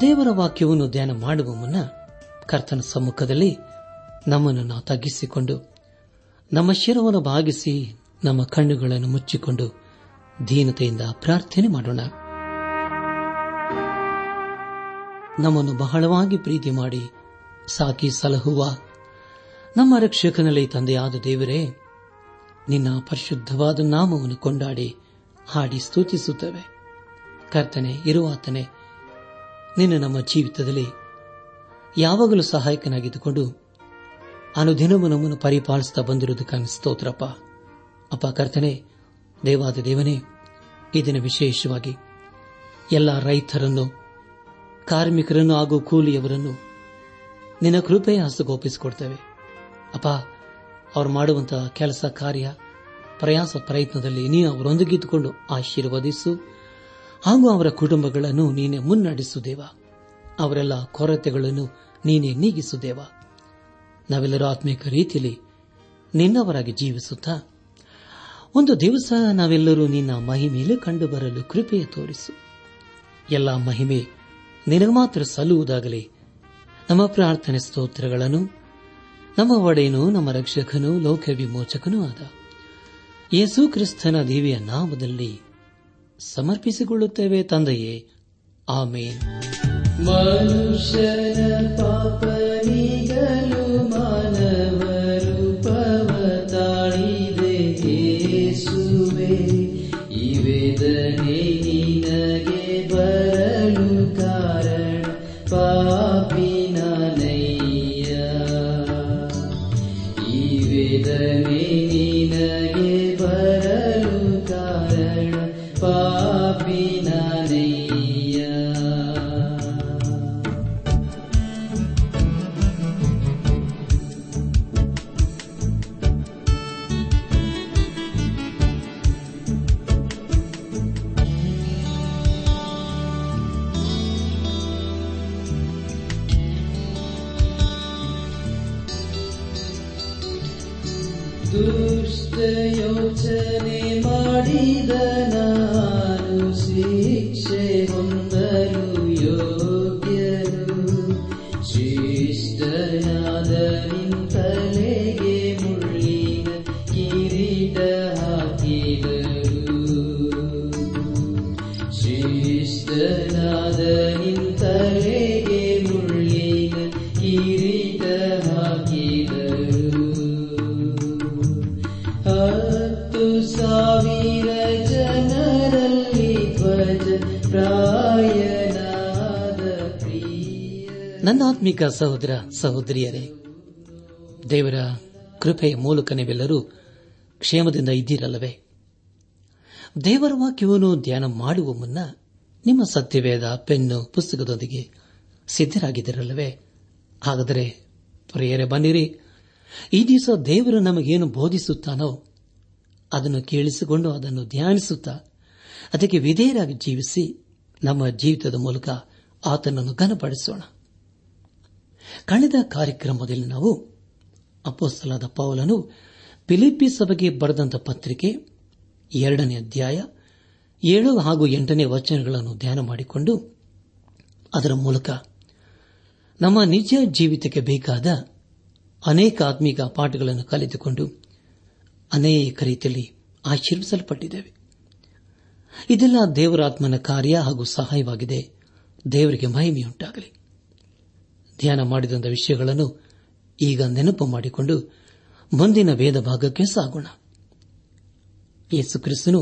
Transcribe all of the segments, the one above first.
ದೇವರ ವಾಕ್ಯವನ್ನು ಧ್ಯಾನ ಮಾಡುವ ಮುನ್ನ ಕರ್ತನ ಸಮ್ಮುಖದಲ್ಲಿ ನಮ್ಮನ್ನು ನಾವು ತಗ್ಗಿಸಿಕೊಂಡು, ನಮ್ಮ ಶಿರವನ್ನು ಭಾಗಿಸಿ ನಮ್ಮ ಕಣ್ಣುಗಳನ್ನು ಮುಚ್ಚಿಕೊಂಡು ದೀನತೆಯಿಂದ ಪ್ರಾರ್ಥನೆ ಮಾಡೋಣ. ನಮ್ಮನ್ನು ಬಹಳವಾಗಿ ಪ್ರೀತಿ ಮಾಡಿ ಸಾಕಿ ಸಲಹುವ ನಮ್ಮ ರಕ್ಷಕನಲ್ಲಿ ತಂದೆಯಾದ ದೇವರೇ, ನಿನ್ನ ಪರಿಶುದ್ಧವಾದ ನಾಮವನ್ನು ಕೊಂಡಾಡಿ ಹಾಡಿ ಸ್ತುತಿಸುತ್ತವೆ. ಕರ್ತನೆ, ಇರುವಾತನೆ ನಿನ್ನ ನಮ್ಮ ಜೀವಿತದಲ್ಲಿ ಯಾವಾಗಲೂ ಸಹಾಯಕನಾಗಿದ್ದುಕೊಂಡು ಅನುದಿನವೂ ನಮ್ಮನ್ನು ಪರಿಪಾಲಿಸುತ್ತಾ ಬಂದಿರುವುದಕ್ಕಾಗಿ ಸ್ತೋತ್ರಪ್ಪ. ಅಪ್ಪ ಕರ್ತನೆ, ದೇವಾದ ದೇವನೇ, ಈ ದಿನ ವಿಶೇಷವಾಗಿ ಎಲ್ಲ ರೈತರನ್ನು, ಕಾರ್ಮಿಕರನ್ನು ಹಾಗೂ ಕೂಲಿಯವರನ್ನು ನಿನ್ನ ಕೃಪೆಯ ಹಸ್ತಗೋಪಿಸಿಕೊಡ್ತೇವೆ ಅಪ್ಪ, ಅವರು ಮಾಡುವಂತಹ ಕೆಲಸ ಕಾರ್ಯ, ಪ್ರಯಾಸ ಪ್ರಯತ್ನದಲ್ಲಿ ನೀನು ಅವರೊಂದಿಗಿದ್ದುಕೊಂಡು ಆಶೀರ್ವದಿಸು. ಹಾಗೂ ಅವರ ಕುಟುಂಬಗಳನ್ನು ನೀನೆ ಮುನ್ನಡೆಸುದೇವ. ಅವರೆಲ್ಲ ಕೊರತೆಗಳನ್ನು ನೀನೇ ನೀಗಿಸು ದೇವ ನಾವೆಲ್ಲರೂ ಆತ್ಮಿಕ ರೀತಿಯಲ್ಲಿ ನಿನ್ನವರಾಗಿ ಜೀವಿಸುತ್ತಾ, ಒಂದು ದಿವಸ ನಾವೆಲ್ಲರೂ ನಿನ್ನ ಮಹಿಮೆಯಲ್ಲಿ ಕಂಡುಬರಲು ಕೃಪೆಯ ತೋರಿಸು. ಎಲ್ಲ ಮಹಿಮೆ ನಿನಗೆ ಮಾತ್ರ ಸಲ್ಲುವುದಾಗಲಿ. ನಮ್ಮ ಪ್ರಾರ್ಥನೆ ಸ್ತೋತ್ರಗಳನ್ನು, ನಮ್ಮ ಒಡೆಯನು, ನಮ್ಮ ರಕ್ಷಕನು ಲೋಕ ವಿಮೋಚಕನೂ ಆದ ಯೇಸು ಕ್ರಿಸ್ತನ ದೇವಿಯ ನಾಮದಲ್ಲಿ ಸಮರ್ಪಿಸಿಕೊಳ್ಳುತ್ತೇವೆ ತಂದೆಯೇ. ಆಮೇನ್. ಮನುಷ್ಯನ ಪಾಪನಿಗಲು ದುಷ್ಟ ಯೋಚನೆ ಮಾಡಿದ ನಾನು ಶಿಕ್ಷೆ ಹೊಂದಲು ಯೋಗ್ಯನು ಪ್ರಿಯ ನನ್ನ ಆತ್ಮಿಕ ಸಹೋದರ ಸಹೋದರಿಯರೇ, ದೇವರ ಕೃಪೆಯ ಮೂಲಕ ನೀವೆಲ್ಲರೂ ಕ್ಷೇಮದಿಂದ ಇದ್ದೀರಲ್ಲವೇ? ದೇವರ ವಾಕ್ಯವನ್ನು ಧ್ಯಾನ ಮಾಡುವ ಮುನ್ನ ನಿಮ್ಮ ಸತ್ಯವೇದ ಪೆನ್ನು ಪುಸ್ತಕದೊಂದಿಗೆ ಸಿದ್ದರಾಗಿದ್ದಿರಲ್ಲವೇ ಹಾಗಾದರೆ ಪ್ರಿಯರೇ, ಬನ್ನಿರಿ. ಈ ದಿವಸ ದೇವರು ನಮಗೇನು ಬೋಧಿಸುತ್ತಾನೋ ಅದನ್ನು ಕೇಳಿಸಿಕೊಂಡು ಅದನ್ನು ಧ್ಯಾನಿಸುತ್ತಾ ಅದಕ್ಕೆ ವಿಧೇಯರಾಗಿ ಜೀವಿಸಿ ನಮ್ಮ ಜೀವಿತದ ಮೂಲಕ ಆತನನ್ನು ಘನಪಡಿಸೋಣ. ಕಳೆದ ಕಾರ್ಯಕ್ರಮದಲ್ಲಿ ನಾವು ಅಪೋಸ್ತಲಾದ ಪೌಲನು ಫಿಲಿಪ್ಪಿ ಸಭೆಗೆ ಬರೆದಂತ ಪತ್ರಿಕೆ ಎರಡನೇ ಅಧ್ಯಾಯ ಏಳು ಹಾಗೂ ಎಂಟನೇ ವಚನಗಳನ್ನು ಧ್ಯಾನ ಮಾಡಿಕೊಂಡು ಅದರ ಮೂಲಕ ನಮ್ಮ ನಿಜ ಜೀವಿತಕ್ಕೆ ಬೇಕಾದ ಅನೇಕ ಆತ್ಮೀಕ ಪಾಠಗಳನ್ನು ಕಲಿತುಕೊಂಡು ಅನೇಕ ರೀತಿಯಲ್ಲಿ ಆಶೀರ್ವಿಸಲ್ಪಟ್ಟಿದ್ದೇವೆ. ಇದೆಲ್ಲ ದೇವರಾತ್ಮನ ಕಾರ್ಯ ಹಾಗೂ ಸಹಾಯವಾಗಿದೆ. ದೇವರಿಗೆ ಮಹಿಮೆಯುಂಟಾಗಲಿ. ಧ್ಯಾನ ಮಾಡಿದಂಥ ವಿಷಯಗಳನ್ನು ಈಗ ನೆನಪು ಮಾಡಿಕೊಂಡು ಮುಂದಿನ ವೇದ ಭಾಗಕ್ಕೆ ಸಾಗೋಣ. ಯೇಸು ಕ್ರಿಸ್ತನು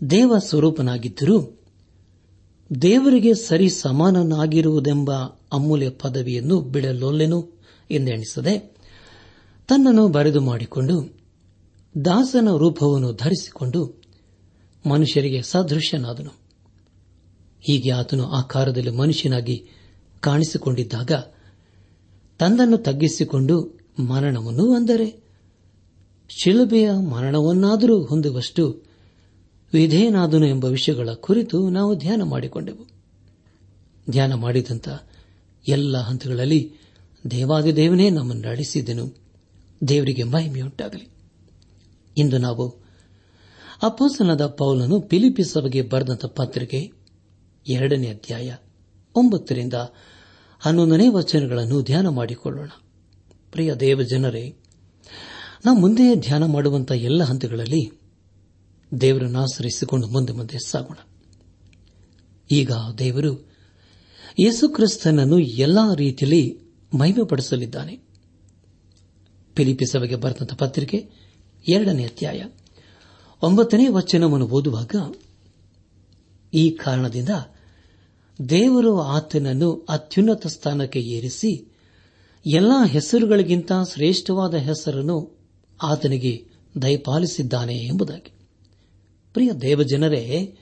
ದೇವ ಸ್ವರೂಪನಾಗಿದ್ದರೂ ದೇವರಿಗೆ ಸರಿ ಸಮಾನನಾಗಿರುವುದೆಂಬ ಅಮೂಲ್ಯ ಪದವಿಯನ್ನು ಬಿಡಲೊಲ್ಲೆನು ಎಂದೆಣಿಸದೆ ತನ್ನನ್ನು ಬರೆದು ಮಾಡಿಕೊಂಡು ದಾಸನ ರೂಪವನ್ನು ಧರಿಸಿಕೊಂಡು ಮನುಷ್ಯರಿಗೆ ಸದೃಶ್ಯನಾದನು ಹೀಗೆ ಆತನು ಆಕಾರದಲ್ಲಿ ಮನುಷ್ಯನಾಗಿ ಕಾಣಿಸಿಕೊಂಡಿದ್ದಾಗ ತನ್ನನ್ನು ತಗ್ಗಿಸಿಕೊಂಡು ಮರಣವನ್ನು ಅಂದರೆ ಶಿಲುಬೆಯ ಮರಣವನ್ನಾದರೂ ಹೊಂದುವಷ್ಟು ವಿಧೇಯನಾದನು ಎಂಬ ವಿಷಯಗಳ ಕುರಿತು ನಾವು ಧ್ಯಾನ ಮಾಡಿಕೊಂಡೆವು. ಧ್ಯಾನ ಮಾಡಿದಂಥ ಎಲ್ಲ ಹಂತಗಳಲ್ಲಿ ದೇವಾದಿದೇವನೇ ನಮ್ಮನ್ನು ನಡೆಸಿದನು. ದೇವರಿಗೆ ಮಹಿಮೆಯುಂಟಾಗಲಿ. ಇಂದು ನಾವು ಅಪೋಸನದ ಪೌಲನು ಪಿಲಿಪಿ ಸಭೆಗೆ ಬರೆದಂತ ಪತ್ರಿಕೆ ಎರಡನೇ ಅಧ್ಯಾಯ ಒಂಬತ್ತರಿಂದ ಹನ್ನೊಂದನೇ ವಚನಗಳನ್ನು ಧ್ಯಾನ ಮಾಡಿಕೊಳ್ಳೋಣ. ಪ್ರಿಯ ದೇವ ಜನರೇ ನಾವು ಮುಂದೆ ಧ್ಯಾನ ಮಾಡುವಂತಹ ಎಲ್ಲ ಹಂತಗಳಲ್ಲಿ ದೇವರನ್ನು ಆಶ್ರಯಿಸಿಕೊಂಡು ಮುಂದೆ ಮುಂದೆ ಸಾಗೋಣ. ಈಗ ದೇವರು ಯೇಸುಕ್ರಿಸ್ತನನ್ನು ಎಲ್ಲಾ ರೀತಿಯಲ್ಲಿ ಮಹಿಮೆಪಡಿಸಲಿದ್ದಾನೆ. ಫಿಲಿಪಿ ಸಭೆಗೆ ಬರೆದಂತಹ ಪತ್ರಿಕೆ ಎರಡನೇ ಅಧ್ಯಾಯ ಒಂಬತ್ತನೇ ವಚನವನ್ನು ಓದುವಾಗ ಈ ಕಾರಣದಿಂದ ದೇವರು ಆತನನ್ನು ಅತ್ಯುನ್ನತ ಸ್ಥಾನಕ್ಕೆ ಏರಿಸಿ ಎಲ್ಲಾ ಹೆಸರುಗಳಿಗಿಂತ ಶ್ರೇಷ್ಠವಾದ ಹೆಸರನ್ನು ಆತನಿಗೆ ದಯಪಾಲಿಸಿದ್ದಾನೆ ಎಂಬುದಾಗಿ. ಪ್ರಿಯ ದೇವಜನರೇ,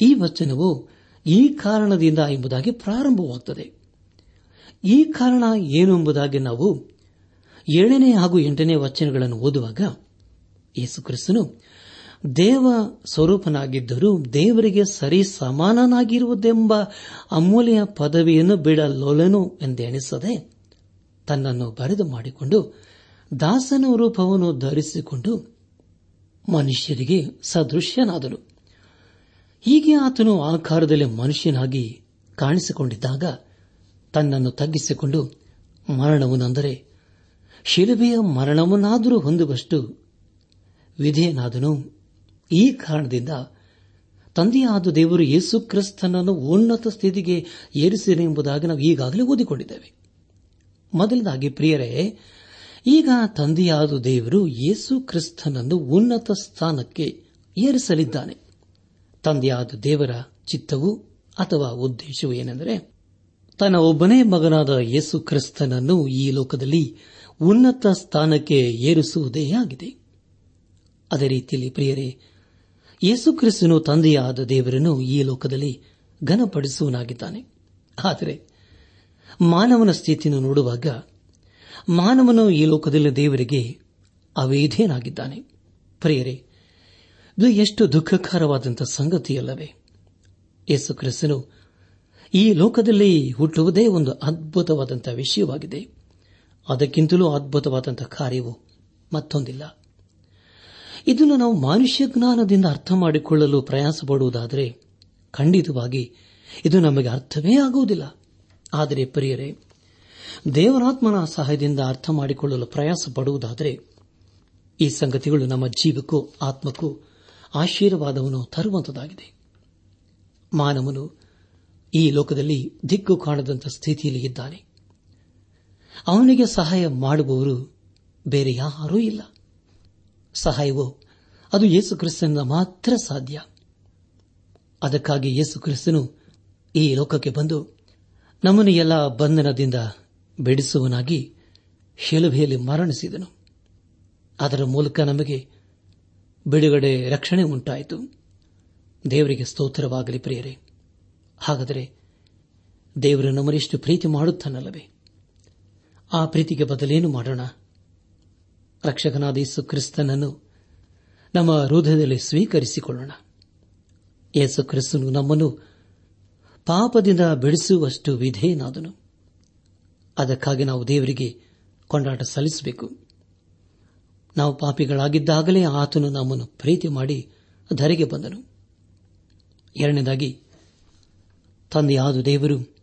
ಈ ವಚನವು ಈ ಕಾರಣದಿಂದ ಎಂಬುದಾಗಿ ಪ್ರಾರಂಭವಾಗುತ್ತದೆ ಈ ಕಾರಣ ಏನು ಎಂಬುದಾಗಿ ನಾವು ಏಳನೇ ಹಾಗೂ ಎಂಟನೇ ವಚನಗಳನ್ನು ಓದುವಾಗ ಯೇಸುಕ್ರಿಸ್ತನು ದೇವ ಸ್ವರೂಪನಾಗಿದ್ದರೂ ದೇವರಿಗೆ ಸರಿ ಸಮಾನನಾಗಿರುವುದೆಂಬ ಅಮೂಲ್ಯ ಪದವಿಯನ್ನು ಬಿಡಲೊಲೆನು ಎಂದೆಣಿಸದೆ ತನ್ನನ್ನು ಬರೆದು ಮಾಡಿಕೊಂಡು ದಾಸನ ರೂಪವನ್ನು ಧರಿಸಿಕೊಂಡು ಮನುಷ್ಯರಿಗೆ ಸದೃಶ್ಯನಾದನು. ಹೀಗೆ ಆತನು ಆಕಾರದಲ್ಲಿ ಮನುಷ್ಯನಾಗಿ ಕಾಣಿಸಿಕೊಂಡಿದ್ದಾಗ ತನ್ನನ್ನು ತಗ್ಗಿಸಿಕೊಂಡು ಮರಣವನ್ನೆಂದರೆ ಶಿಲುಬೆಯ ಮರಣವನ್ನಾದರೂ ಹೊಂದುವಷ್ಟು ವಿಧೇಯನಾದನು ಈ ಕಾರಣದಿಂದ ತಂದೆಯಾದ ದೇವರು ಯೇಸು ಕ್ರಿಸ್ತನನ್ನು ಉನ್ನತ ಸ್ಥಿತಿಗೆ ಏರಿಸಿದೆ ಎಂಬುದಾಗಿ ನಾವು ಈಗಾಗಲೇ ಓದಿಕೊಂಡಿದ್ದೇವೆ. ಮೊದಲದಾಗಿ ಪ್ರಿಯರೇ, ಈಗ ತಂದೆಯಾದ ದೇವರು ಯೇಸು ಕ್ರಿಸ್ತನನ್ನು ಉನ್ನತ ಸ್ಥಾನಕ್ಕೆ ಏರಿಸಲಿದ್ದಾನೆ. ತಂದೆಯಾದ ದೇವರ ಚಿತ್ತವು ಅಥವಾ ಉದ್ದೇಶವು ಏನೆಂದರೆ, ತನ್ನ ಒಬ್ಬನೇ ಮಗನಾದ ಯೇಸು ಕ್ರಿಸ್ತನನ್ನು ಈ ಲೋಕದಲ್ಲಿ ಉನ್ನತ ಸ್ಥಾನಕ್ಕೆ ಏರಿಸುವುದೇ ಆಗಿದೆ. ಅದೇ ರೀತಿಯಲ್ಲಿ ಪ್ರಿಯರೇ ಯೇಸು ಕ್ರಿಸ್ತನು ತಂದೆಯಾದ ದೇವರನ್ನು ಈ ಲೋಕದಲ್ಲಿ ಘನಪಡಿಸುವನಾಗಿದ್ದಾನೆ ಆದರೆ ಮಾನವನ ಸ್ಥಿತಿಯನ್ನು ನೋಡುವಾಗ ಮಾನವನು ಈ ಲೋಕದಲ್ಲಿ ದೇವರಿಗೆ ಅವೇಧೇನಾಗಿದ್ದಾನೆ ಪ್ರಿಯರೇ, ಇದು ಎಷ್ಟು ದುಃಖಕರವಾದಂಥ ಸಂಗತಿಯಲ್ಲವೇ. ಯೇಸು ಕ್ರಿಸ್ತನು ಈ ಲೋಕದಲ್ಲಿ ಹುಟ್ಟುವುದೇ ಒಂದು ಅದ್ಭುತವಾದಂಥ ವಿಷಯವಾಗಿದೆ. ಅದಕ್ಕಿಂತಲೂ ಅದ್ಭುತವಾದಂಥ ಕಾರ್ಯವು ಮತ್ತೊಂದಿಲ್ಲ. ಇದನ್ನು ನಾವು ಮಾನುಷ್ಯ ಜ್ಞಾನದಿಂದ ಅರ್ಥ ಮಾಡಿಕೊಳ್ಳಲು ಪ್ರಯಾಸ ಪಡುವುದಾದರೆ ಖಂಡಿತವಾಗಿ ಇದು ನಮಗೆ ಅರ್ಥವೇ ಆಗುವುದಿಲ್ಲ. ಆದರೆ ಪ್ರಿಯರೇ, ದೇವರಾತ್ಮನ ಸಹಾಯದಿಂದ ಅರ್ಥ ಮಾಡಿಕೊಳ್ಳಲು ಪ್ರಯಾಸ ಪಡುವುದಾದರೆ ಈ ಸಂಗತಿಗಳು ನಮ್ಮ ಜೀವಕ್ಕೂ ಆತ್ಮಕ್ಕೂ ಆಶೀರ್ವಾದವನ್ನು ತರುವಂತದಾಗಿದೆ. ಮಾನವನು ಈ ಲೋಕದಲ್ಲಿ ದಿಕ್ಕು ಕಾಣದಂತ ಸ್ಥಿತಿಯಲ್ಲಿ ಇದ್ದಾನೆ. ಅವನಿಗೆ ಸಹಾಯ ಮಾಡುವವರು ಬೇರೆ ಯಾರೂ ಇಲ್ಲ. ಸಹಾಯವು? ಅದು ಯೇಸು ಕ್ರಿಸ್ತನಿಂದ ಮಾತ್ರ ಸಾಧ್ಯ. ಅದಕ್ಕಾಗಿ ಯೇಸು ಕ್ರಿಸ್ತನು ಈ ಲೋಕಕ್ಕೆ ಬಂದು ನಮ್ಮನ್ನು ಎಲ್ಲ ಬಂಧನದಿಂದ ಬಿಡಿಸುವನಾಗಿ ಶಿಲುಭೆಯಲ್ಲಿ ಮರಣಿಸಿದನು. ಅದರ ಮೂಲಕ ನಮಗೆ ಬಿಡುಗಡೆ, ರಕ್ಷಣೆ ಉಂಟಾಯಿತು. ದೇವರಿಗೆ ಸ್ತೋತ್ರವಾಗಲಿ ಪ್ರಿಯರೇ. ಹಾಗಾದರೆ ದೇವರು ನಮ್ಮನೆಷ್ಟು ಪ್ರೀತಿ ಮಾಡುತ್ತಾನಲ್ಲವೇ? ಆ ಪ್ರೀತಿಗೆ ಬದಲೇನು ಮಾಡೋಣ? ರಕ್ಷಕನಾದ ಯೇಸು ಕ್ರಿಸ್ತನನ್ನು ನಮ್ಮ ಹೃದಯದಲ್ಲಿ ಸ್ವೀಕರಿಸಿಕೊಳ್ಳೋಣ. ಯೇಸು ಕ್ರಿಸ್ತನು ನಮ್ಮನ್ನು ಪಾಪದಿಂದ ಬೆಳೆಸುವಷ್ಟು ವಿಧೇಯನಾದನು. ಅದಕ್ಕಾಗಿ ನಾವು ದೇವರಿಗೆ ಕೊಂಡಾಟ ಸಲ್ಲಿಸಬೇಕು. ನಾವು ಪಾಪಿಗಳಾಗಿದ್ದಾಗಲೇ ಆತನು ನಮ್ಮನ್ನು ಪ್ರೀತಿ ಮಾಡಿ ಧರೆಗೆ ಬಂದನು. ಎರಡನೇದಾಗಿ, ತಂದೆಯಾದ ದೇವರು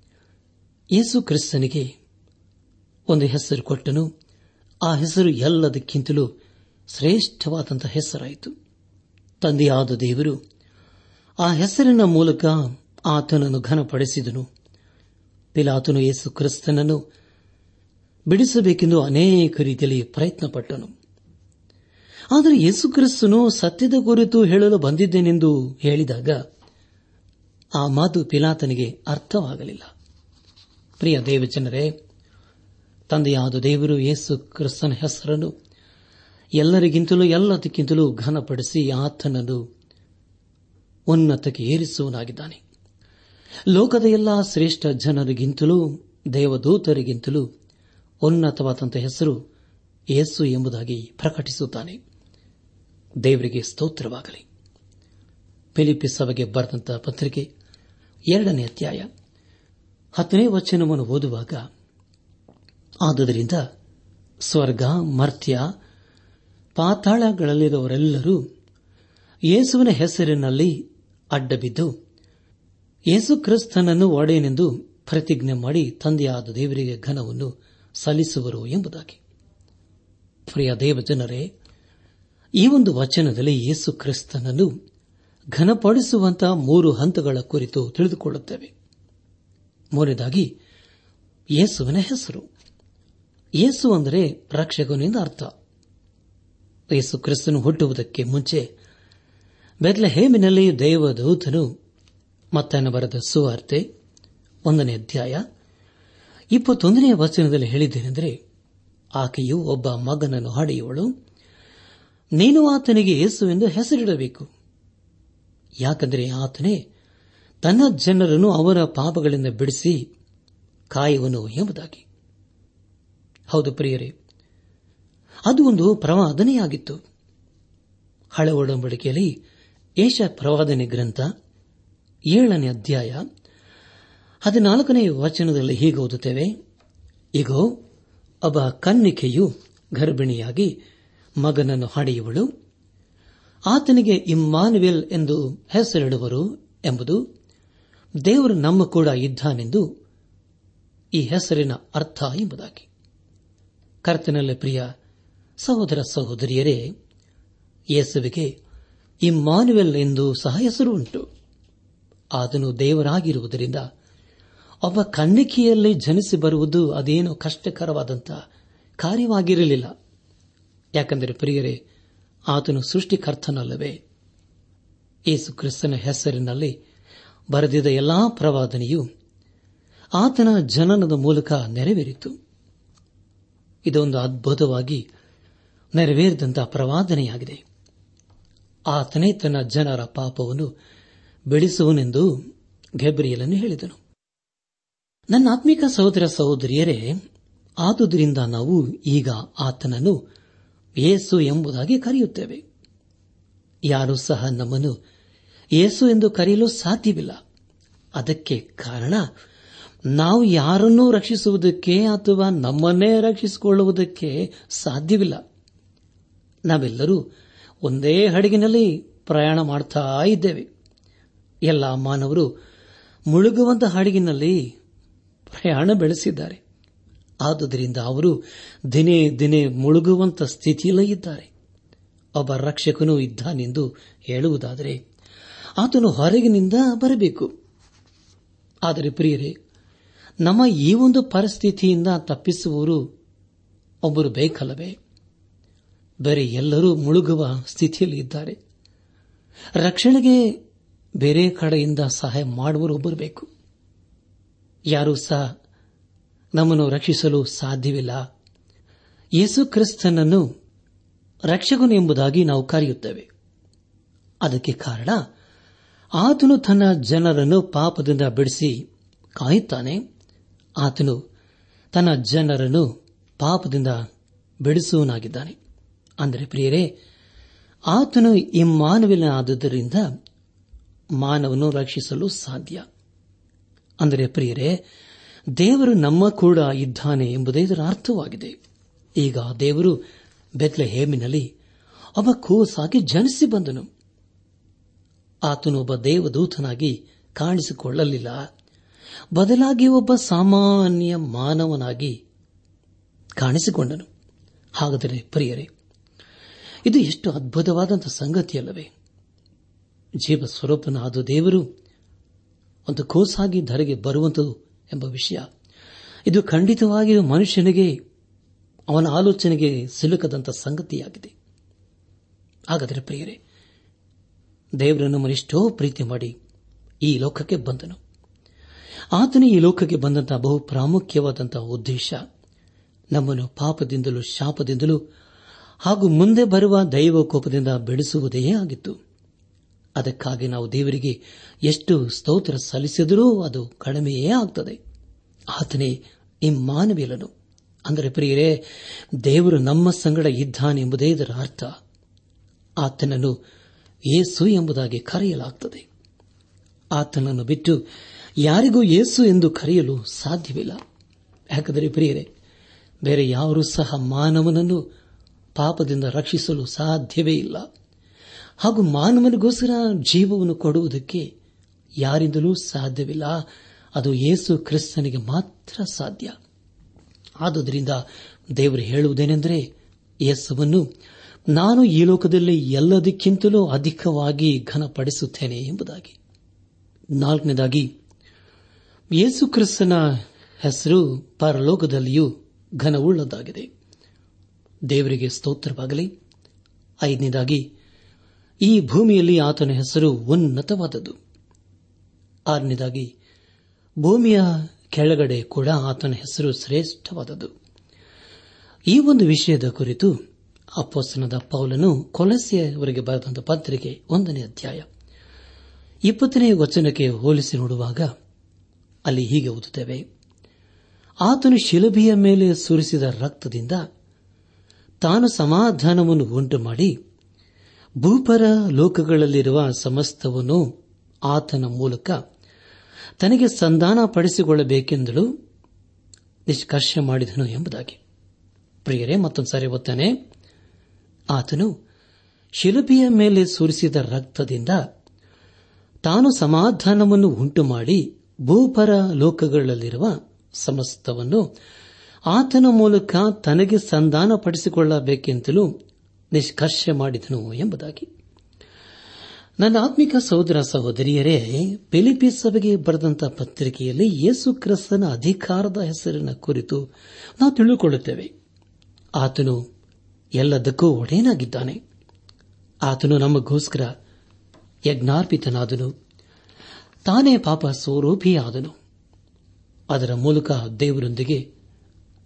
ಯೇಸು ಕ್ರಿಸ್ತನಿಗೆ ಒಂದು ಹೆಸರು ಕೊಟ್ಟನು. ಆ ಹೆಸರು ಎಲ್ಲದಕ್ಕಿಂತಲೂ ಶ್ರೇಷ್ಠವಾದಂಥ ಹೆಸರಾಯಿತು. ತಂದೆಯಾದ ದೇವರು ಆ ಹೆಸರಿನ ಮೂಲಕ ಆತನನ್ನು ಘನಪಡಿಸಿದನು. ಪಿಲಾತನು ಯೇಸು ಕ್ರಿಸ್ತನನ್ನು ಬಿಡಿಸಬೇಕೆಂದು ಅನೇಕ ರೀತಿಯಲ್ಲಿ ಪ್ರಯತ್ನಪಟ್ಟನು. ಆದರೆ ಯೇಸು ಕ್ರಿಸ್ತನು ಸತ್ಯದ ಕುರಿತು ಹೇಳಲು ಬಂದಿದ್ದೇನೆಂದು ಹೇಳಿದಾಗ ಆ ಮಾತು ಪಿಲಾತನಿಗೆ ಅರ್ಥವಾಗಲಿಲ್ಲ. ಪ್ರಿಯ ದೇವಜನರೇ ತಂದೆಯಾದ ದೇವರು ಯೇಸು ಕ್ರಿಸ್ತನ ಹೆಸರನ್ನು ಎಲ್ಲರಿಗಿಂತಲೂ ಎಲ್ಲದಕ್ಕಿಂತಲೂ ಘನಪಡಿಸಿ ಆತನನ್ನು ಉನ್ನತಕ್ಕೆ ಏರಿಸುವನಾಗಿದ್ದಾನೆ ಲೋಕದ ಎಲ್ಲ ಶ್ರೇಷ್ಠ ಜನರಿಗಿಂತಲೂ, ದೇವದೂತರಿಗಿಂತಲೂ ಉನ್ನತವಾದಂಥ ಹೆಸರು ಯೇಸು ಎಂಬುದಾಗಿ ಪ್ರಕಟಿಸುತ್ತಾನೆ. ದೇವರಿಗೆ ಸ್ತೋತ್ರವಾಗಲಿ. ಫಿಲಿಪಿ ಸಭೆಗೆ ಬರೆದಂತಹ ಪತ್ರಿಕೆ ಎರಡನೇ ಅಧ್ಯಾಯ ಹತ್ತನೇ ವಚನವನ್ನು ಓದುವಾಗ ಆದುದರಿಂದ ಸ್ವರ್ಗ, ಮರ್ತ್ಯ, ಪಾತಾಳಗಳಲ್ಲಿರುವವರೆಲ್ಲರೂ ಯೇಸುವಿನ ಹೆಸರಿನಲ್ಲಿ ಅಡ್ಡಬಿದ್ದು ಯೇಸು ಕ್ರಿಸ್ತನನ್ನು ಒಡೆಯನೆಂದು ಪ್ರತಿಜ್ಞೆ ಮಾಡಿ ತಂದೆಯಾದ ದೇವರಿಗೆ ಘನವನ್ನು ಸಲ್ಲಿಸುವರು ಎಂಬುದಾಗಿ. ಪ್ರಿಯ ದೇವಜನರೇ, ಈ ಒಂದು ವಚನದಲ್ಲಿ ಯೇಸು ಕ್ರಿಸ್ತನನ್ನು ಘನಪಡಿಸುವಂತಹ ಮೂರು ಹಂತಗಳ ಕುರಿತು ತಿಳಿದುಕೊಳ್ಳುತ್ತೇವೆ. ಮೂರನೇದಾಗಿ, ಯೇಸುವಿನ ಹೆಸರು. ಯೇಸು ಅಂದರೆ ರಕ್ಷಕನಿಂದ ಅರ್ಥ. ಯೇಸು ಕ್ರಿಸ್ತನು ಹುಟ್ಟುವುದಕ್ಕೆ ಮುಂಚೆ ಬೆದ್ಲ ಹೇಮಿನಲ್ಲಿ ದೇವದೂತನು ಮತ್ತನ ಬರೆದ ಸುವಾರ್ತೆ ಒಂದನೇ ಅಧ್ಯಾಯ ಇಪ್ಪತ್ತೊಂದನೆಯ ವಚನದಲ್ಲಿ ಹೇಳಿದ್ದೇನೆಂದರೆ, ಆಕೆಯು ಒಬ್ಬ ಮಗನನ್ನು ಹಡೆಯುವಳು. ನೀನು ಆತನಿಗೆ ಯೇಸು ಎಂದು ಹೆಸರಿಡಬೇಕು. ಯಾಕಂದರೆ ಆತನೇ ತನ್ನ ಜನರನ್ನು ಅವರ ಪಾಪಗಳಿಂದ ಬಿಡಿಸಿ ಕಾಯುವನು ಎಂಬುದಾಗಿ. ಹೌದು ಪ್ರಿಯರೇ. ಅದು ಒಂದು ಪ್ರವಾದನೆಯಾಗಿತ್ತು. ಹಳೆ ಒಡಂಬಡಿಕೆಯಲ್ಲಿ ಏಷ ಪ್ರವಾದನೆ ಗ್ರಂಥ ಏಳನೇ ಅಧ್ಯಾಯ ಹದಿನಾಲ್ಕನೇ ವಚನದಲ್ಲಿ ಹೀಗೆ ಓದುತ್ತೇವೆ. ಈಗೋ ಒಬ್ಬ ಕನ್ನಿಕೆಯು ಗರ್ಭಿಣಿಯಾಗಿ ಮಗನನ್ನು ಹಡೆಯುವಳು. ಆತನಿಗೆ ಇಮ್ಮಾನುವೆಲ್ ಎಂದು ಹೆಸರಿಡುವರು ಎಂಬುದು ದೇವರು ನಮ್ಮ ಕೂಡ ಇದ್ದಾನೆಂದು ಈ ಹೆಸರಿನ ಅರ್ಥ ಎಂಬುದಾಗಿ. ಕರ್ತನಲ್ಲಿ ಪ್ರಿಯ ಸಹೋದರ ಸಹೋದರಿಯರೇ, ಯೇಸುವಿಗೆ ಇಮ್ಮಾನುವೆಲ್ ಎಂದು ಸಹ ಹೆಸರು ಉಂಟು ಆತನು ದೇವರಾಗಿರುವುದರಿಂದ ಒಬ್ಬ ಕಣ್ಣಿಕೆಯಲ್ಲಿ ಜನಿಸಿ ಬರುವುದು ಅದೇನು ಕಷ್ಟಕರವಾದಂಥ ಕಾರ್ಯವಾಗಿರಲಿಲ್ಲ. ಯಾಕೆಂದರೆ ಪ್ರಿಯರೇ, ಆತನು ಸೃಷ್ಟಿಕರ್ತನಲ್ಲವೇ. ಯೇಸು ಕ್ರಿಸ್ತನ ಹೆಸರಿನಲ್ಲಿ ಬರೆದಿದ್ದ ಎಲ್ಲಾ ಪ್ರವಾದನೆಯು ಆತನ ಜನನದ ಮೂಲಕ ನೆರವೇರಿತು. ಇದೊಂದು ಅದ್ಭುತವಾಗಿ ನೆರವೇರಿದಂತಹ ಪ್ರವಾದನೆಯಾಗಿದೆ. ಆತನೇ ತನ್ನ ಜನರ ಪಾಪವನ್ನು ಬೆಳೆಸುವನೆಂದು ಘೆಬ್ರಿಯಲನ್ನು ಹೇಳಿದನು. ನನ್ನ ಆತ್ಮಿಕ ಸಹೋದರ ಸಹೋದರಿಯರೇ, ಆದುದರಿಂದ ನಾವು ಈಗ ಆತನನ್ನು ಯೇಸು ಎಂಬುದಾಗಿ ಕರೆಯುತ್ತೇವೆ. ಯಾರೂ ಸಹ ನಮ್ಮನ್ನು ಯೇಸು ಎಂದು ಕರೆಯಲು ಸಾಧ್ಯವಿಲ್ಲ. ಅದಕ್ಕೆ ಕಾರಣ ನಾವು ಯಾರನ್ನೂ ರಕ್ಷಿಸುವುದಕ್ಕೆ ಅಥವಾ ನಮ್ಮನ್ನೇ ರಕ್ಷಿಸಿಕೊಳ್ಳುವುದಕ್ಕೆ ಸಾಧ್ಯವಿಲ್ಲ. ನಾವೆಲ್ಲರೂ ಒಂದೇ ಹಡಗಿನಲ್ಲಿ ಪ್ರಯಾಣ ಮಾಡ್ತಾ ಇದ್ದೇವೆ. ಎಲ್ಲ ಮಾನವರು ಮುಳುಗುವಂತಹ ಹಡಗಿನಲ್ಲಿ ಪ್ರಯಾಣ ಬೆಳೆಸಿದ್ದಾರೆ. ಆದುದರಿಂದ ಅವರು ದಿನೇ ದಿನೇ ಮುಳುಗುವಂತ ಸ್ಥಿತಿಯಲ್ಲೇ ಇದ್ದಾರೆ. ಒಬ್ಬ ರಕ್ಷಕನೂ ಇದ್ದಾನೆಂದು ಹೇಳುವುದಾದರೆ ಆತನು ಹೊರಗಿನಿಂದ ಬರಬೇಕು. ಆದರೆ ಪ್ರಿಯರೇ ನಮ್ಮ ಈ ಒಂದು ಪರಿಸ್ಥಿತಿಯಿಂದ ತಪ್ಪಿಸುವವರು ಒಬ್ಬರು ಬೇಕಲ್ಲವೇ? ಬೇರೆ ಎಲ್ಲರೂ ಮುಳುಗುವ ಸ್ಥಿತಿಯಲ್ಲಿ ಇದ್ದಾರೆ. ರಕ್ಷಣೆಗೆ ಬೇರೆ ಕಡೆಯಿಂದ ಸಹಾಯ ಮಾಡುವರು ಒಬ್ಬರು ಬೇಕು. ಯಾರೂ ಸಹ ನಮ್ಮನ್ನು ರಕ್ಷಿಸಲು ಸಾಧ್ಯವಿಲ್ಲ. ಯೇಸು ಕ್ರಿಸ್ತನನ್ನು ರಕ್ಷಕನು ಎಂಬುದಾಗಿ ನಾವು ಕರೆಯುತ್ತೇವೆ. ಅದಕ್ಕೆ ಕಾರಣ, ಆತನು ತನ್ನ ಜನರನ್ನು ಪಾಪದಿಂದ ಬಿಡಿಸಿ ಕಾಯುತ್ತಾನೆ. ಆತನು ತನ್ನ ಜನರನ್ನು ಪಾಪದಿಂದ ಬಿಡಿಸುವನಾಗಿದ್ದಾನೆ ಅಂದರೆ ಪ್ರಿಯರೇ, ಆತನು ಇಮ್ಮಾನವಿಲ್ಲನಾದುದರಿಂದ ಮಾನವನು ರಕ್ಷಿಸಲು ಸಾಧ್ಯ. ಅಂದರೆ ಪ್ರಿಯರೇ, ದೇವರು ನಮ್ಮ ಕೂಡ ಇದ್ದಾನೆ ಎಂಬುದೇ ಇದರ ಅರ್ಥವಾಗಿದೆ. ಈಗ ದೇವರು ಬೆತ್ಲೆ ಹೇಮಿನಲ್ಲಿ ಒಬ್ಬ ಕೂಸಾಗಿ ಜನಿಸಿ ಬಂದನು. ಆತನು ಒಬ್ಬ ದೇವದೂತನಾಗಿ ಕಾಣಿಸಿಕೊಳ್ಳಲಿಲ್ಲ. ಬದಲಾಗಿ ಒಬ್ಬ ಸಾಮಾನ್ಯ ಮಾನವನಾಗಿ ಕಾಣಿಸಿಕೊಂಡನು. ಹಾಗಾದರೆ ಪ್ರಿಯರೇ, ಇದು ಎಷ್ಟು ಅದ್ಭುತವಾದಂಥ ಸಂಗತಿಯಲ್ಲವೇ. ಜೀವ ಸ್ವರೂಪನಾದ ದೇವರು ಒಂದು ಕೋಸಾಗಿ ಧರೆಗೆ ಬರುವಂತದು ಎಂಬ ವಿಷಯ. ಇದು ಖಂಡಿತವಾಗಿಯೂ ಮನುಷ್ಯನಿಗೆ, ಅವನ ಆಲೋಚನೆಗೆ ಸಿಲುಕದಂತ ಸಂಗತಿಯಾಗಿದೆ. ಹಾಗಾದರೆ ಪ್ರಿಯರೇ, ದೇವರನ್ನು ಮನೆಷ್ಟೋ ಪ್ರೀತಿ ಮಾಡಿ ಈ ಲೋಕಕ್ಕೆ ಬಂದನು. ಆತನೇ ಈ ಲೋಕಕ್ಕೆ ಬಂದಂತಹ ಬಹು ಪ್ರಾಮುಖ್ಯವಾದಂತಹ ಉದ್ದೇಶ. ನಮ್ಮನ್ನು ಪಾಪದಿಂದಲೂ ಶಾಪದಿಂದಲೂ ಹಾಗೂ ಮುಂದೆ ಬರುವ ದೈವ ಕೋಪದಿಂದ ಬೆಳೆಸುವುದೇ ಆಗಿತ್ತು. ಅದಕ್ಕಾಗಿ ನಾವು ದೇವರಿಗೆ ಎಷ್ಟು ಸ್ತೋತ್ರ ಸಲ್ಲಿಸಿದರೂ ಅದು ಕಡಿಮೆಯೇ ಆಗ್ತದೆ. ಆತನೇ ಇಮ್ಮಾನವೀಲನು ಅಂದರೆ ಪ್ರಿಯರೇ, ದೇವರು ನಮ್ಮ ಸಂಗಡ ಇದ್ದಾನೆಂಬುದೇ ಇದರ ಅರ್ಥ. ಆತನನ್ನು ಏಸು ಎಂಬುದಾಗಿ ಕರೆಯಲಾಗುತ್ತದೆ ಆತನನ್ನು ಬಿಟ್ಟು ಯಾರಿಗೂ ಏಸು ಎಂದು ಕರೆಯಲು ಸಾಧ್ಯವಿಲ್ಲ. ಯಾಕಂದರೆ ಪ್ರಿಯರೇ, ಬೇರೆ ಯಾರೂ ಸಹ ಮಾನವನನ್ನು ಪಾಪದಿಂದ ರಕ್ಷಿಸಲು ಸಾಧ್ಯವೇ ಇಲ್ಲ. ಹಾಗೂ ಮಾನವನಿಗೋಸ್ಕರ ಜೀವವನ್ನು ಕೊಡುವುದಕ್ಕೆ ಯಾರಿಂದಲೂ ಸಾಧ್ಯವಿಲ್ಲ. ಅದು ಯೇಸು ಕ್ರಿಸ್ತನಿಗೆ ಮಾತ್ರ ಸಾಧ್ಯ. ಆದುದರಿಂದ ದೇವರು ಹೇಳುವುದೇನೆಂದರೆ, ಯೇಸುವನ್ನು ನಾನು ಈ ಲೋಕದಲ್ಲಿ ಎಲ್ಲದಕ್ಕಿಂತಲೂ ಅಧಿಕವಾಗಿ ಘನಪಡಿಸುತ್ತೇನೆ ಎಂಬುದಾಗಿ. ನಾಲ್ಕನೇದಾಗಿ ಯೇಸು ಕ್ರಿಸ್ತನ ಹೆಸರು ಪರಲೋಕದಲ್ಲಿಯೂ ಘನವುಳ್ಳದಾಗಿದೆ ದೇವರಿಗೆ ಸ್ತೋತ್ರವಾಗಲಿ. ಐದನೇದಾಗಿ, ಈ ಭೂಮಿಯಲ್ಲಿ ಆತನ ಹೆಸರು ಉನ್ನತವಾದದ್ದು. ಆರನೇದಾಗಿ, ಭೂಮಿಯ ಕೆಳಗಡೆ ಕೂಡ ಆತನ ಹೆಸರು ಶ್ರೇಷ್ಠವಾದದ್ದು. ಈ ಒಂದು ವಿಷಯದ ಕುರಿತು ಅಪ್ಪಸ್ತನದ ಪೌಲನು ಕೊಲಸೆಯವರೆಗೆ ಬರೆದಂತ ಪತ್ರಿಕೆ ಒಂದನೇ ಅಧ್ಯಾಯ. ಇಪ್ಪತ್ತನೇ ವಚನಕ್ಕೆ ಹೋಲಿಸಿ ನೋಡುವಾಗ ಅಲ್ಲಿ ಹೀಗೆ ಓದುತ್ತೇವೆ. ಆತನು ಶಿಲಭೆಯ ಮೇಲೆ ಸುರಿಸಿದ ರಕ್ತದಿಂದ ತಾನು ಸಮಾಧಾನವನ್ನು ಉಂಟು ಮಾಡಿ ಭೂಪರ ಲೋಕಗಳಲ್ಲಿರುವ ಸಮಸ್ತವನ್ನು ಆತನ ಮೂಲಕ ತನಗೆ ಸಂಧಾನ ಪಡಿಸಿಕೊಳ್ಳಬೇಕೆಂದಳು ನಿಷ್ಕರ್ಷ ಮಾಡಿದನು ಎಂಬುದಾಗಿ. ಪ್ರಿಯರೇ, ಮತ್ತೊಂದು ಸಾರಿ ಓದ್ತಾನೆ. ಆತನು ಶಿಲುಬೆಯ ಮೇಲೆ ಸುರಿಸಿದ ರಕ್ತದಿಂದ ತಾನು ಸಮಾಧಾನವನ್ನು ಉಂಟು ಮಾಡಿ ಭೂಪರ ಲೋಕಗಳಲ್ಲಿರುವ ಸಮಸ್ತವನ್ನು ಆತನ ಮೂಲಕ ತನಗೆ ಸಂಧಾನ ಪಡಿಸಿಕೊಳ್ಳಬೇಕೆಂತಲೂ ನಿಷ್ಕರ್ಷ ಮಾಡಿದನು ಎಂಬುದಾಗಿ. ನನ್ನ ಆತ್ಮಿಕ ಸಹೋದರ ಸಹೋದರಿಯರೇ ಫಿಲಿಪಿ ಸಭೆಗೆ ಬರೆದಂತಹ ಪತ್ರಿಕೆಯಲ್ಲಿ ಯೇಸು ಕ್ರಿಸ್ತನ ಅಧಿಕಾರದ ಹೆಸರಿನ ಕುರಿತು ನಾವು ತಿಳಿದುಕೊಳ್ಳುತ್ತೇವೆ. ಆತನು ಎಲ್ಲದಕ್ಕೂ ಒಡೆಯನಾಗಿದ್ದಾನೆ. ಆತನು ನಮಗೋಸ್ಕರ ಯಜ್ಞಾರ್ಪಿತನಾದನು. ತಾನೇ ಪಾಪ ಸ್ವರೂಪಿಯಾದನು. ಅದರ ಮೂಲಕ ದೇವರೊಂದಿಗೆ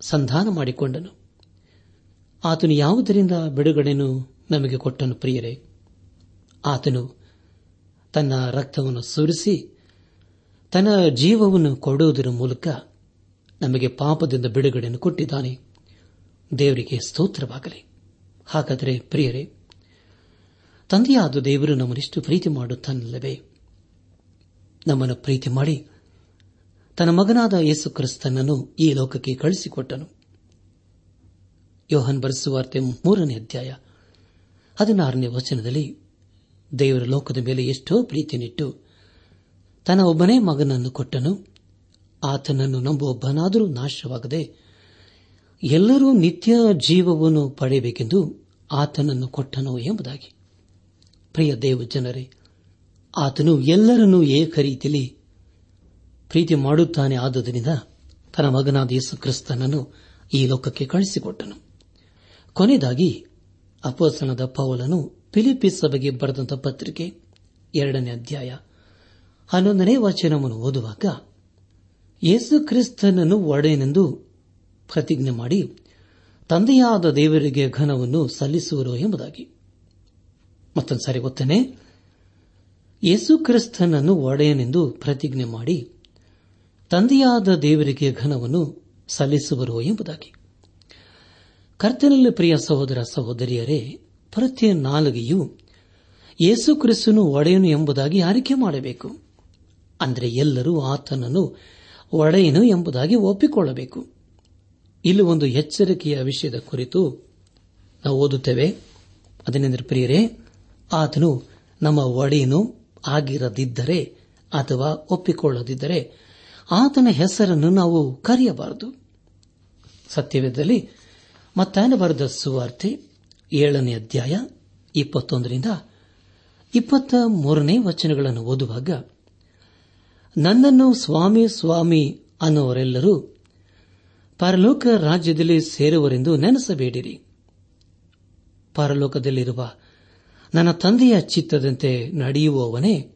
ಸಂಧಾನ ಮಾಡಿಕೊಂಡನು. ಆತನು ಯಾವುದರಿಂದ ಬಿಡುಗಡೆಯನ್ನು ನಮಗೆ ಕೊಟ್ಟನು ಪ್ರಿಯರೇ? ಆತನು ತನ್ನ ರಕ್ತವನ್ನು ಸುರಿಸಿ ತನ್ನ ಜೀವವನ್ನು ಕೊಡುವುದರ ಮೂಲಕ ನಮಗೆ ಪಾಪದಿಂದ ಬಿಡುಗಡೆಯನ್ನು ಕೊಟ್ಟಿದ್ದಾನೆ. ದೇವರಿಗೆ ಸ್ತೋತ್ರವಾಗಲಿ. ಹಾಗಾದರೆ ಪ್ರಿಯರೇ, ತಂದೆಯಾದ ದೇವರು ನಮ್ಮನ್ನಿಷ್ಟು ಪ್ರೀತಿ ಮಾಡುತ್ತಾನಲ್ಲವೇ? ನಮ್ಮನ್ನು ಪ್ರೀತಿ ಮಾಡಿ ತನ್ನ ಮಗನಾದ ಯೇಸು ಕ್ರಿಸ್ತನನ್ನು ಈ ಲೋಕಕ್ಕೆ ಕಳಿಸಿಕೊಟ್ಟನು ಯೋಹನ್ ಬರೆಸುವಾರ್ತೆ ಮೂರನೇ ಅಧ್ಯಾಯ ಹದಿನಾರನೇ ವಚನದಲ್ಲಿ ದೇವರ ಲೋಕದ ಮೇಲೆ ಎಷ್ಟೋ ಪ್ರೀತಿನಿಟ್ಟು ತನ್ನ ಒಬ್ಬನೇ ಮಗನನ್ನು ಕೊಟ್ಟನು. ಆತನನ್ನು ನಂಬುವೊಬ್ಬನಾದರೂ ನಾಶವಾಗದೆ ಎಲ್ಲರೂ ನಿತ್ಯ ಜೀವವನ್ನು ಪಡೆಯಬೇಕೆಂದು ಆತನನ್ನು ಕೊಟ್ಟನು ಎಂಬುದಾಗಿ. ಪ್ರಿಯ ದೇವ ಜನರೇ ಆತನು ಎಲ್ಲರನ್ನೂ ಏಕ ರೀತಿಯಲ್ಲಿ ಪ್ರೀತಿ ಮಾಡುತ್ತಾನೆ ಆದುದರಿಂದ ತನ್ನ ಮಗನಾದ ಯೇಸು ಕ್ರಿಸ್ತನನ್ನು ಈ ಲೋಕಕ್ಕೆ ಕಳಿಸಿಕೊಟ್ಟನು ಕೊನೆಯದಾಗಿ ಅಪೋಸನದ ಪೌಲನು ಫಿಲಿಪಿ ಸಭೆಗೆ ಬರೆದಂತ ಪತ್ರಿಕೆ ಎರಡನೇ ಅಧ್ಯಾಯ ಹನ್ನೊಂದನೇ ವಚನವನ್ನು ಓದುವಾಗ ಯೇಸು ಕ್ರಿಸ್ತನನ್ನು ಒಡೆಯನೆಂದು ಪ್ರತಿಜ್ಞೆ ಮಾಡಿ ತಂದೆಯಾದ ದೇವರಿಗೆ ಘನವನ್ನು ಸಲ್ಲಿಸುವರು ಎಂಬುದಾಗಿ. ಮತ್ತೊಂದು ಸಾರಿ ಗೊತ್ತೇನೆ ಯೇಸು ಕ್ರಿಸ್ತನನ್ನು ಒಡೆಯನೆಂದು ಪ್ರತಿಜ್ಞೆ ಮಾಡಿ, ತಂದೆಯಾದ ದೇವರಿಗೆ ಘನವನ್ನು ಸಲ್ಲಿಸುವರು ಎಂಬುದಾಗಿ. ಕರ್ತನಲ್ಲಿ ಪ್ರಿಯ ಸಹೋದರ ಸಹೋದರಿಯರೇ ಪ್ರತಿ ನಾಲಿಗೆಯು ಯೇಸು ಕ್ರಿಸ್ತನು ಒಡೆಯನು ಎಂಬುದಾಗಿ ಆರಿಕೆ ಮಾಡಬೇಕು. ಅಂದರೆ ಎಲ್ಲರೂ ಆತನನ್ನು ಒಡೆಯನು ಎಂಬುದಾಗಿ ಒಪ್ಪಿಕೊಳ್ಳಬೇಕು. ಇಲ್ಲಿ ಒಂದು ಎಚ್ಚರಿಕೆಯ ವಿಷಯದ ಕುರಿತು ನಾವು ಓದುತ್ತೇವೆ. ಅದನೆಂದರೆ ಪ್ರಿಯರೇ, ಆತನು ನಮ್ಮ ಒಡೆಯನು ಆಗಿರದಿದ್ದರೆ ಅಥವಾ ಒಪ್ಪಿಕೊಳ್ಳದಿದ್ದರೆ ಆತನ ಹೆಸರನ್ನು ನಾವು ಕರೆಯಬಾರದು. ಸತ್ಯವೇದದಲ್ಲಿ ಮತ್ತಾಯನ ಬರೆದ ಸುವಾರ್ತೆ ಏಳನೇ ಅಧ್ಯಾಯ ಇಪ್ಪತ್ತೊಂದರಿಂದ ಇಪ್ಪತ್ತ ಮೂರನೇ ವಚನಗಳನ್ನು ಓದುವಾಗ, ನನ್ನನ್ನು ಸ್ವಾಮಿ ಸ್ವಾಮಿ ಅನ್ನುವರೆಲ್ಲರೂ ಪರಲೋಕ ರಾಜ್ಯದಲ್ಲಿ ಸೇರುವರೆಂದು ನೆನೆಸಬೇಡಿರಿ. ಪರಲೋಕದಲ್ಲಿರುವ ನನ್ನ ತಂದೆಯ ಚಿತ್ತದಂತೆ ನಡೆಯುವವನೇ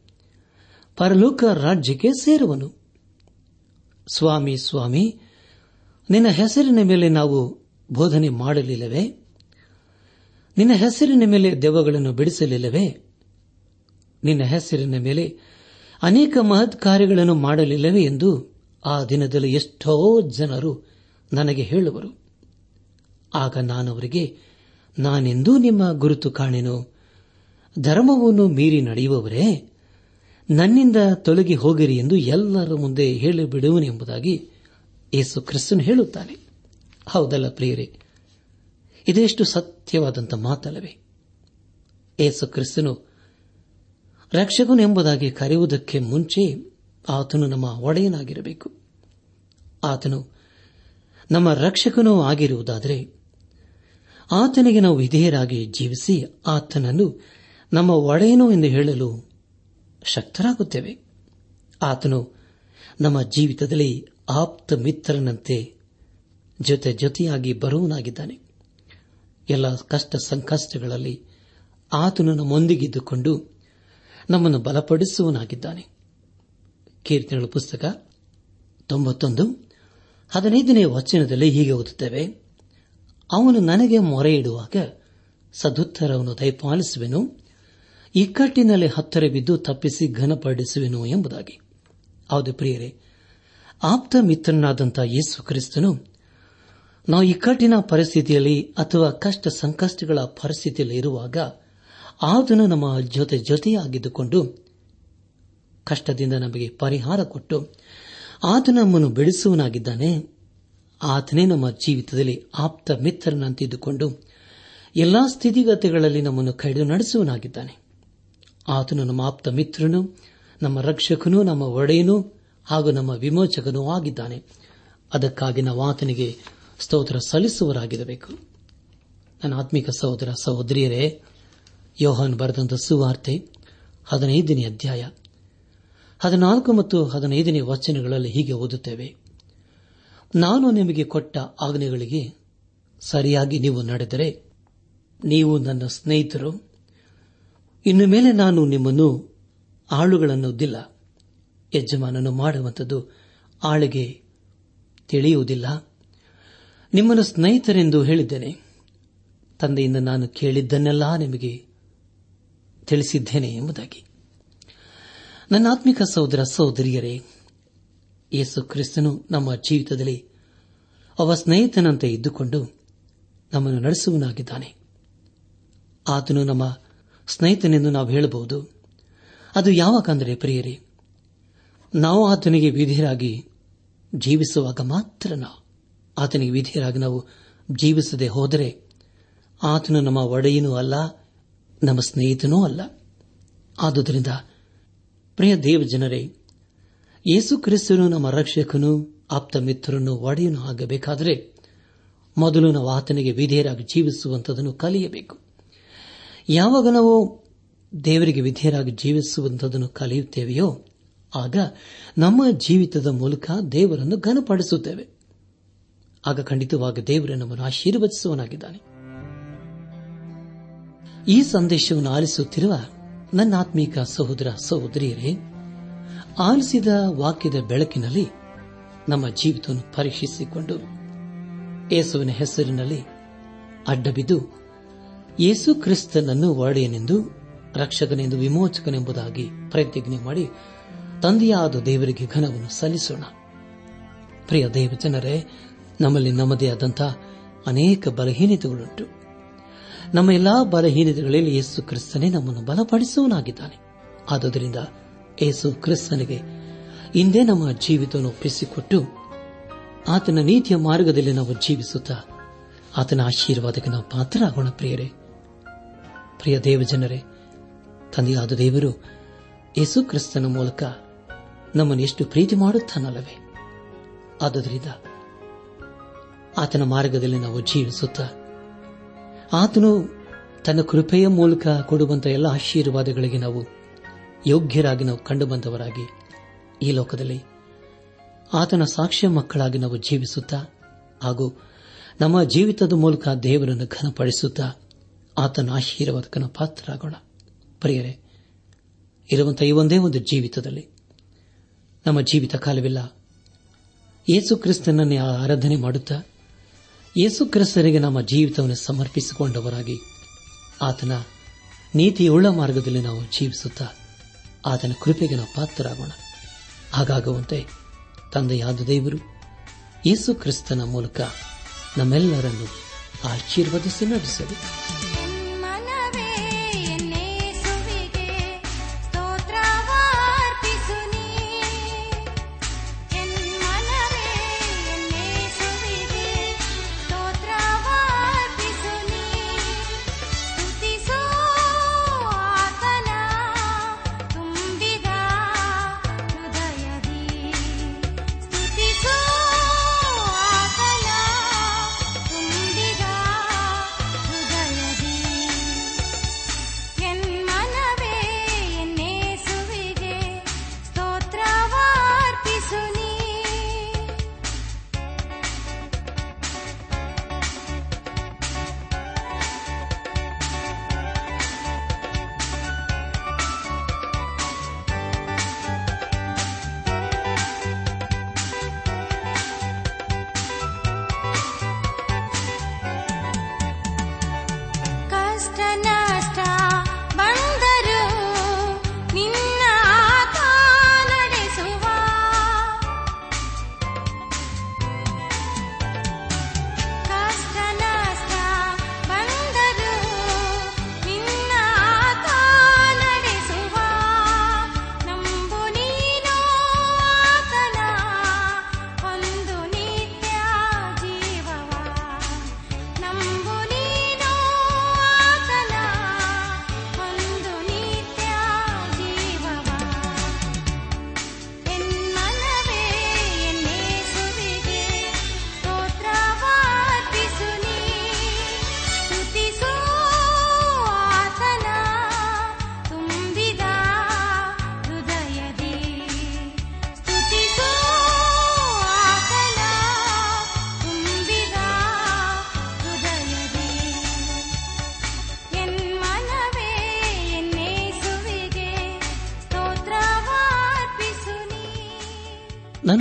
ಪರಲೋಕ ರಾಜ್ಯಕ್ಕೆ ಸೇರುವನು. ಸ್ವಾಮಿ ಸ್ವಾಮಿ, ನಿನ್ನ ಹೆಸರಿನ ಮೇಲೆ ನಾವು ಬೋಧನೆ ಮಾಡಲಿಲ್ಲವೇ? ನಿನ್ನ ಹೆಸರಿನ ಮೇಲೆ ದೆವ್ವಗಳನ್ನು ಬಿಡಿಸಲಿಲ್ಲವೇ? ನಿನ್ನ ಹೆಸರಿನ ಮೇಲೆ ಅನೇಕ ಮಹತ್ ಕಾರ್ಯಗಳನ್ನು ಮಾಡಲಿಲ್ಲವೇ ಎಂದು ಆ ದಿನದಲ್ಲಿ ಎಷ್ಟೋ ಜನರು ನನಗೆ ಹೇಳುವರು. ಆಗ ನಾನವರಿಗೆ, ನಾನೆಂದೂ ನಿಮ್ಮ ಗುರುತು ಕಾಣೆನು? ಧರ್ಮವನ್ನು ಮೀರಿ ನಡೆಯುವವರೇ, ನನ್ನಿಂದ ತೊಲಗಿ ಹೋಗಿರಿ ಎಂದು ಎಲ್ಲರ ಮುಂದೆ ಹೇಳಿಬಿಡುವನೆಂಬುದಾಗಿ ಯೇಸು ಕ್ರಿಸ್ತನು ಹೇಳುತ್ತಾನೆ. ಹೌದಲ್ಲ ಪ್ರಿಯರೇ, ಇದೆಷ್ಟು ಸತ್ಯವಾದಂಥ ಮಾತಲ್ಲವೇ? ಯೇಸು ಕ್ರಿಸ್ತನು ರಕ್ಷಕನು ಎಂಬುದಾಗಿ ಕರೆಯುವುದಕ್ಕೆ ಮುಂಚೆ ಆತನು ನಮ್ಮ ಒಡೆಯನಾಗಿರಬೇಕು. ಆತನು ನಮ್ಮ ರಕ್ಷಕನೂ ಆಗಿರುವುದಾದರೆ, ಆತನಿಗೆ ನಾವು ವಿಧೇಯರಾಗಿ ಜೀವಿಸಿ ಆತನನ್ನು ನಮ್ಮ ಒಡೆಯನು ಎಂದು ಹೇಳಲು ಶಕ್ತರಾಗುತ್ತೇವೆ. ಆತನು ನಮ್ಮ ಜೀವಿತದಲ್ಲಿ ಆಪ್ತ ಮಿತ್ರನಂತೆ ಜೊತೆ ಜೊತೆಯಾಗಿ ಬರುವನಾಗಿದ್ದಾನೆ ಎಲ್ಲ ಕಷ್ಟ ಸಂಕಷ್ಟಗಳಲ್ಲಿ ಆತನು ನಮ್ಮೊಂದಿಗಿದ್ದುಕೊಂಡು ನಮ್ಮನ್ನು ಬಲಪಡಿಸುವನಾಗಿದ್ದಾನೆ ಕೀರ್ತನೆಗಳ ಪುಸ್ತಕ ತೊಂಬತ್ತೊಂದು, ಹದಿನೈದನೇ ವಚನದಲ್ಲಿ ಹೀಗೆ ಓದುತ್ತೇವೆ, ಅವನು ನನಗೆ ಮೊರೆ ಇಡುವಾಗ ಸದುತ್ತರವನ್ನು ದಯಪಾಲಿಸುವೆನು ಇಕ್ಕಟ್ಟಿನಲ್ಲಿ ಹತ್ತರ ಬಿದ್ದು ತಪ್ಪಿಸಿ ಘನಪಡಿಸುವೆನು ಎಂಬುದಾಗಿ. ಹೌದು ಪ್ರಿಯರೇ, ಆಪ್ತ ಮಿತ್ರನಾದಂಥ ಯೇಸು ಕ್ರಿಸ್ತನು ನಾವು ಇಕ್ಕಟ್ಟಿನ ಪರಿಸ್ಥಿತಿಯಲ್ಲಿ ಅಥವಾ ಕಷ್ಟ ಸಂಕಷ್ಟಗಳ ಪರಿಸ್ಥಿತಿಯಲ್ಲಿ ಇರುವಾಗ ಆತನು ನಮ್ಮ ಜೊತೆ ಜೊತೆಯಾಗಿದ್ದುಕೊಂಡು ಕಷ್ಟದಿಂದ ನಮಗೆ ಪರಿಹಾರ ಕೊಟ್ಟು ಆತ ನಮ್ಮನ್ನು ಬೆಳೆಸುವನಾಗಿದ್ದಾನೆ ಆತನೇ ನಮ್ಮ ಜೀವಿತದಲ್ಲಿ ಆಪ್ತ ಮಿತ್ರನಂತಿದ್ದುಕೊಂಡು ಎಲ್ಲಾ ಸ್ಥಿತಿಗತಿಗಳಲ್ಲಿ ನಮ್ಮನ್ನು ಕೈದು ನಡೆಸುವನಾಗಿದ್ದಾನೆ ಆತನು ನಮ್ಮ ಆಪ್ತ ಮಿತ್ರನು, ನಮ್ಮ ರಕ್ಷಕನು, ನಮ್ಮ ಒಡೆಯನು ಹಾಗೂ ನಮ್ಮ ವಿಮೋಚಕನೂ ಆಗಿದ್ದಾನೆ. ಅದಕ್ಕಾಗಿ ನಾವು ಆತನಿಗೆ ಸ್ತೋತ್ರ ಸಲ್ಲಿಸುವರಾಗಿರಬೇಕು ನನ್ನ ಆತ್ಮಿಕ ಸಹೋದರ ಸಹೋದರಿಯರೇ, ಯೋಹನ್ ಬರೆದಂತ ಸುವಾರ್ತೆ ಹದಿನೈದನೇ ಅಧ್ಯಾಯ. ಹದಿನಾಲ್ಕು ಮತ್ತು ಹದಿನೈದನೇ ವಚನಗಳಲ್ಲಿ ಹೀಗೆ ಓದುತ್ತೇವೆ. ನಾನು ನಿಮಗೆ ಕೊಟ್ಟ ಆಜ್ಞೆಗಳಿಗೆ ಸರಿಯಾಗಿ ನೀವು ನಡೆದರೆ, ನೀವು ನನ್ನ ಸ್ನೇಹಿತರು ಇನ್ನು ಮೇಲೆ ನಾನು ನಿಮ್ಮನ್ನು ಆಳುಗಳನ್ನುವುದಿಲ್ಲ ಯಜಮಾನನು ಮಾಡುವಂಥದ್ದು ಆಳಿಗೆ ತಿಳಿಯುವುದಿಲ್ಲ. ನಿಮ್ಮನ್ನು ಸ್ನೇಹಿತರೆಂದು ಹೇಳಿದ್ದೇನೆ. ತಂದೆಯಿಂದ ನಾನು ಕೇಳಿದ್ದನ್ನೆಲ್ಲ ನಿಮಗೆ ತಿಳಿಸಿದ್ದೇನೆ ಎಂಬುದಾಗಿ. ನನ್ನ ಆತ್ಮಿಕ ಸಹೋದರ ಸಹೋದರಿಯರೇ, ಯೇಸು ಕ್ರಿಸ್ತನು ನಮ್ಮ ಜೀವಿತದಲ್ಲಿ ಅವ ಸ್ನೇಹಿತನಂತೆ ಇದ್ದುಕೊಂಡು ನಮ್ಮನ್ನು ನಡೆಸುವನಾಗಿದ್ದಾನೆ ಆತನು ನಮ್ಮ ಸ್ನೇಹಿತನೆಂದು ನಾವು ಹೇಳಬಹುದು. ಅದು ಯಾವಾಗಂದರೆ ಪ್ರಿಯರೇ, ನಾವು ಆತನಿಗೆ ವಿಧಿಯರಾಗಿ ಜೀವಿಸುವಾಗ ಮಾತ್ರ ಆತನಿಗೆ ವಿಧಿಯರಾಗಿ ನಾವು ಜೀವಿಸದೆ ಹೋದರೆ ಆತನು ನಮ್ಮ ಒಡೆಯನೂ ಅಲ್ಲ, ನಮ್ಮ ಸ್ನೇಹಿತನೂ ಅಲ್ಲ. ಆದುದರಿಂದ ಪ್ರಿಯ ದೇವ ಜನರೇ ಯೇಸು ಕ್ರಿಸ್ತನು ನಮ್ಮ ರಕ್ಷಕನು ಆಪ್ತ ಮಿತ್ರನು ಒಡೆಯನು ಆಗಬೇಕಾದರೆ ಮೊದಲು ನಾವು ಆತನಿಗೆ ವಿಧೇಯರಾಗಿ ಜೀವಿಸುವಂತದನ್ನು ಕಲಿಯಬೇಕು. ಯಾವಾಗ ನಾವು ದೇವರಿಗೆ ವಿಧೇಯರಾಗಿ ಜೀವಿಸುವಂತದನ್ನು ಕಲಿಯುತ್ತೇವೆಯೋ, ಆಗ ನಮ್ಮ ಜೀವಿತದ ಮೂಲಕ ದೇವರನ್ನು ಘನಪಡಿಸುತ್ತೇವೆ. ಆಗ ಖಂಡಿತವಾಗಿ ದೇವರೇ ನಮ್ಮನ್ನು ಆಶೀರ್ವದಿಸುವನಾಗಿದ್ದಾನೆ ಈ ಸಂದೇಶವನ್ನು ಆಲಿಸುತ್ತಿರುವ ನನ್ನ ಆತ್ಮೀಕ ಸಹೋದರ, ಸಹೋದರಿಯರೇ, ಆಲಿಸಿದ ವಾಕ್ಯದ ಬೆಳಕಿನಲ್ಲಿ ನಮ್ಮ ಜೀವಿತವನ್ನು ಪರೀಕ್ಷಿಸಿಕೊಂಡು ಯೇಸುವಿನ ಹೆಸರಿನಲ್ಲಿ ಅಡ್ಡಬಿದ್ದು ಯೇಸು ಕ್ರಿಸ್ತನನ್ನು ಒಡೆಯನೆಂದು, ರಕ್ಷಕನೆಂದು, ವಿಮೋಚಕನೆಂಬುದಾಗಿ ಪ್ರತಿಜ್ಞೆ ಮಾಡಿ, ತಂದೆಯಾದ ದೇವರಿಗೆ ಘನವನ್ನು ಸಲ್ಲಿಸೋಣ. ಪ್ರಿಯ ದೇವ ಜನರೇ ನಮ್ಮಲ್ಲಿ ನಮ್ಮದೇ ಆದಂತಹ ಅನೇಕ ಬಲಹೀನತೆಗಳುಂಟು. ನಮ್ಮ ಎಲ್ಲಾ ಬಲಹೀನತೆಗಳಲ್ಲಿ ಯೇಸು ಕ್ರಿಸ್ತನೇ ನಮ್ಮನ್ನು ಬಲಪಡಿಸುವನಾಗಿದ್ದಾನೆ ಆದುದರಿಂದ ಯೇಸು ಕ್ರಿಸ್ತನಿಗೆ ಇಂದೇ ನಮ್ಮ ಜೀವಿತವನ್ನು ಒಪ್ಪಿಸಿಕೊಟ್ಟು, ಆತನ ನೀತಿಯ ಮಾರ್ಗದಲ್ಲಿ ನಾವು ಜೀವಿಸುತ್ತಾ, ಆತನ ಆಶೀರ್ವಾದಕ್ಕೆ ನಾವು ಪಾತ್ರರಾಗೋಣ ಪ್ರಿಯರೇ. ಪ್ರಿಯ ದೇವಜನರೇ, ತಂದೆಯಾದ ದೇವರು ಯೇಸು ಕ್ರಿಸ್ತನ ಮೂಲಕ ನಮ್ಮನ್ನು ಎಷ್ಟು ಪ್ರೀತಿ ಮಾಡುತ್ತಾನಲ್ಲವೇ? ಆದುದರಿಂದ ಆತನ ಮಾರ್ಗದಲ್ಲಿ ನಾವು ಜೀವಿಸುತ್ತ, ಆತನು ತನ್ನ ಕೃಪೆಯ ಮೂಲಕ ಕೊಡುವಂತಹ ಎಲ್ಲ ಆಶೀರ್ವಾದಗಳಿಗೆ ನಾವು ಯೋಗ್ಯರಾಗಿ ನಾವು ಕಂಡುಬಂದವರಾಗಿ ಈ ಲೋಕದಲ್ಲಿ ಆತನ ಸಾಕ್ಷ್ಯ ಮಕ್ಕಳಾಗಿ ನಾವು ಜೀವಿಸುತ್ತಾ ಹಾಗೂ ನಮ್ಮ ಜೀವಿತದ ಮೂಲಕ ದೇವರನ್ನು ಘನಪಡಿಸುತ್ತಾ ಆತನ ಆಶೀರ್ವಾದಕನ ಪಾತ್ರರಾಗೋಣ. ಪ್ರಿಯರೇ, ಇರುವಂತಹ ಈ ಒಂದೇ ಒಂದು ಜೀವಿತದಲ್ಲಿ ನಮ್ಮ ಜೀವಿತ ಕಾಲವಿಲ್ಲ. ಯೇಸು ಕ್ರಿಸ್ತನನ್ನೇ ಆರಾಧನೆ ಮಾಡುತ್ತಾ, ಯೇಸು ಕ್ರಿಸ್ತನಿಗೆ ನಮ್ಮ ಜೀವಿತವನ್ನು ಸಮರ್ಪಿಸಿಕೊಂಡವರಾಗಿ ಆತನ ನೀತಿಯುಳ್ಳ ಮಾರ್ಗದಲ್ಲಿ ನಾವು ಜೀವಿಸುತ್ತಾ, ಆತನ ಕೃಪೆಗೆ ನಾವು ಪಾತ್ರರಾಗೋಣ. ಹಾಗಾಗುವಂತೆ ತಂದೆಯಾದ ದೇವರು ಯೇಸು ಕ್ರಿಸ್ತನ ಮೂಲಕ ನಮ್ಮೆಲ್ಲರನ್ನು ಆಶೀರ್ವದಿಸಿ ನಡೆಸಲಿ.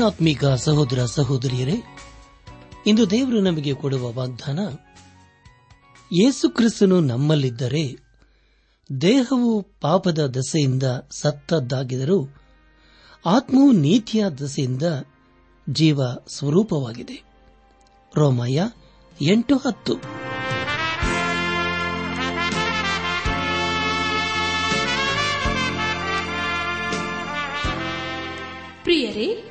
ಆತ್ಮೀಕ ಸಹೋದರ ಸಹೋದರಿಯರೇ, ಇಂದು ದೇವರು ನಮಗೆ ಕೊಡುವ ವಾಗ್ದಾನ, ಯೇಸು ಕ್ರಿಸ್ತನು ನಮ್ಮಲ್ಲಿದ್ದರೆ, ದೇಹವು ಪಾಪದ ದಸೆಯಿಂದ ಸತ್ತದ್ದಾಗಿದರೂ ಆತ್ಮವು ನೀತಿಯ ದಸೆಯಿಂದ ಜೀವ ಸ್ವರೂಪವಾಗಿದೆ. ರೋಮಯ್ಯ ಎಂಟು ಹತ್ತು. ಪ್ರಿಯರೇ